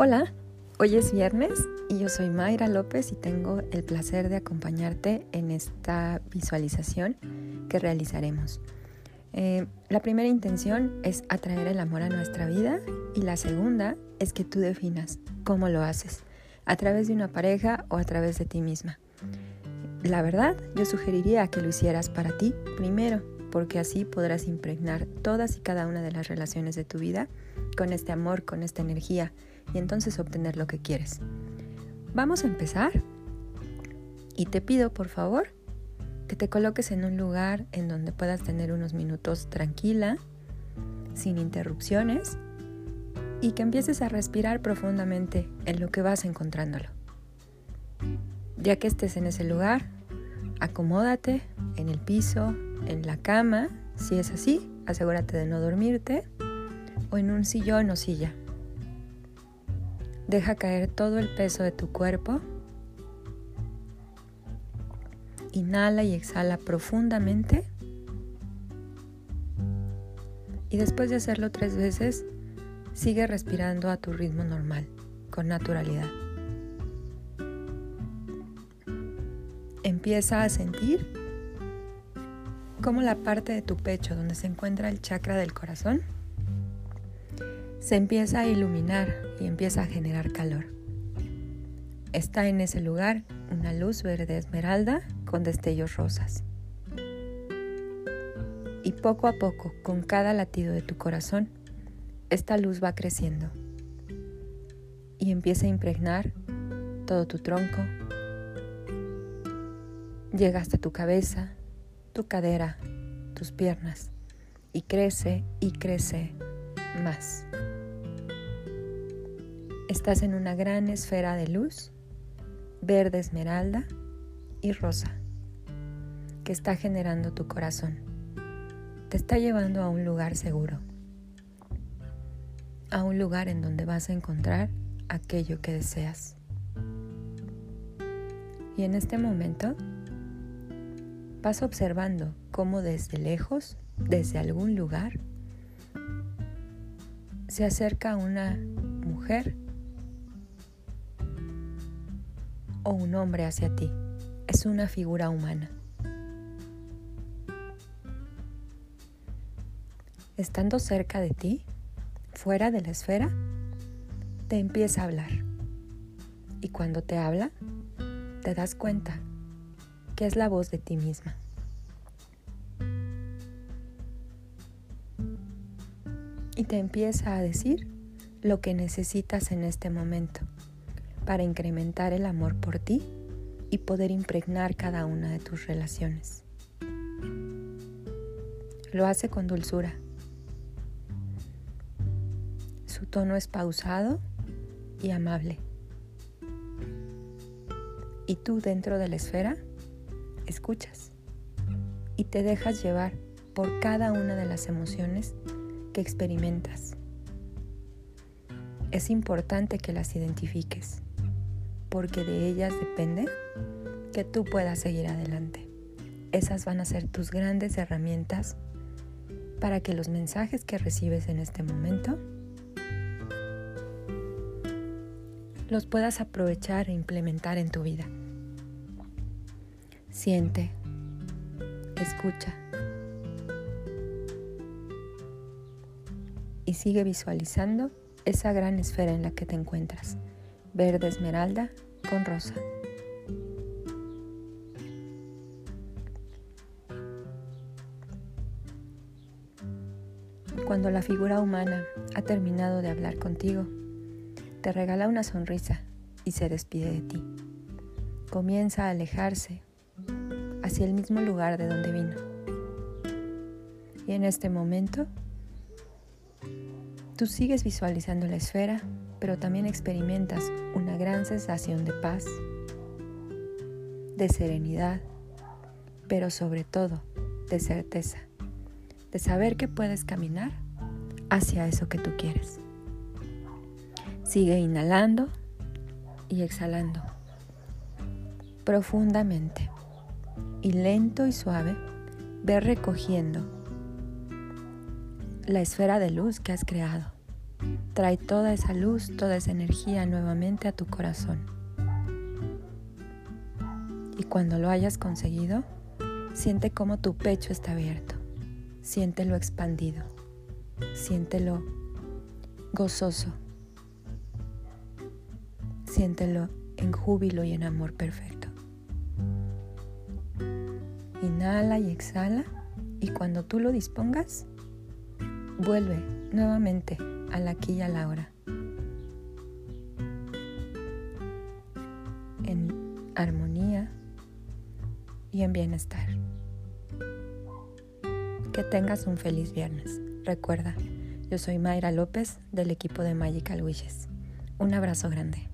Hola, hoy es viernes y yo soy Mayra López y tengo el placer de acompañarte en esta visualización que realizaremos. Eh, la primera intención es atraer el amor a nuestra vida y la segunda es que tú definas cómo lo haces, a través de una pareja o a través de ti misma. La verdad, yo sugeriría que lo hicieras para ti primero, porque así podrás impregnar todas y cada una de las relaciones de tu vida con este amor, con esta energía y entonces obtener lo que quieres. Vamos a empezar y te pido por favor que te coloques en un lugar en donde puedas tener unos minutos tranquila, sin interrupciones y que empieces a respirar profundamente en lo que vas encontrándolo. Ya que estés en ese lugar, acomódate en el piso, en la cama, si es así, asegúrate de no dormirte, o en un sillón o silla. Deja caer todo el peso de tu cuerpo. Inhala y exhala profundamente. Y después de hacerlo tres veces, sigue respirando a tu ritmo normal, con naturalidad. Empieza a sentir cómo la parte de tu pecho donde se encuentra el chakra del corazón se empieza a iluminar y empieza a generar calor. Está en ese lugar una luz verde esmeralda con destellos rosas. Y poco a poco, con cada latido de tu corazón, esta luz va creciendo y empieza a impregnar todo tu tronco. Llega hasta tu cabeza, tu cadera, tus piernas y crece y crece más. Estás en una gran esfera de luz, verde esmeralda y rosa, que está generando tu corazón. Te está llevando a un lugar seguro, a un lugar en donde vas a encontrar aquello que deseas. Y en este momento vas observando cómo desde lejos, desde algún lugar, se acerca una mujer o un hombre hacia ti. Es una figura humana. Estando cerca de ti, fuera de la esfera, te empieza a hablar. Y cuando te habla, te das cuenta que es la voz de ti misma. Y te empieza a decir lo que necesitas en este momento para incrementar el amor por ti y poder impregnar cada una de tus relaciones. Lo hace con dulzura. Su tono es pausado y amable. Y tú dentro de la esfera escuchas y te dejas llevar por cada una de las emociones que experimentas. Es importante que las identifiques porque de ellas depende que tú puedas seguir adelante. Esas van a ser tus grandes herramientas para que los mensajes que recibes en este momento los puedas aprovechar e implementar en tu vida. Siente, escucha y sigue visualizando esa gran esfera en la que te encuentras verde esmeralda con rosa. Cuando la figura humana ha terminado de hablar contigo, te regala una sonrisa y se despide de ti. Comienza a alejarse hacia el mismo lugar de donde vino. Y en este momento, tú sigues visualizando la esfera pero también experimentas una gran sensación de paz, de serenidad, pero sobre todo de certeza, de saber que puedes caminar hacia eso que tú quieres. Sigue inhalando y exhalando profundamente y lento y suave, ve recogiendo la esfera de luz que has creado Trae toda esa luz, toda esa energía nuevamente a tu corazón. Y cuando lo hayas conseguido, siente cómo tu pecho está abierto. Siéntelo expandido. Siéntelo gozoso. Siéntelo en júbilo y en amor perfecto. Inhala y exhala y cuando tú lo dispongas, vuelve nuevamente al aquí y a la hora. En armonía y en bienestar. Que tengas un feliz viernes. Recuerda, yo soy Mayra López del equipo de Magical Wishes. Un abrazo grande.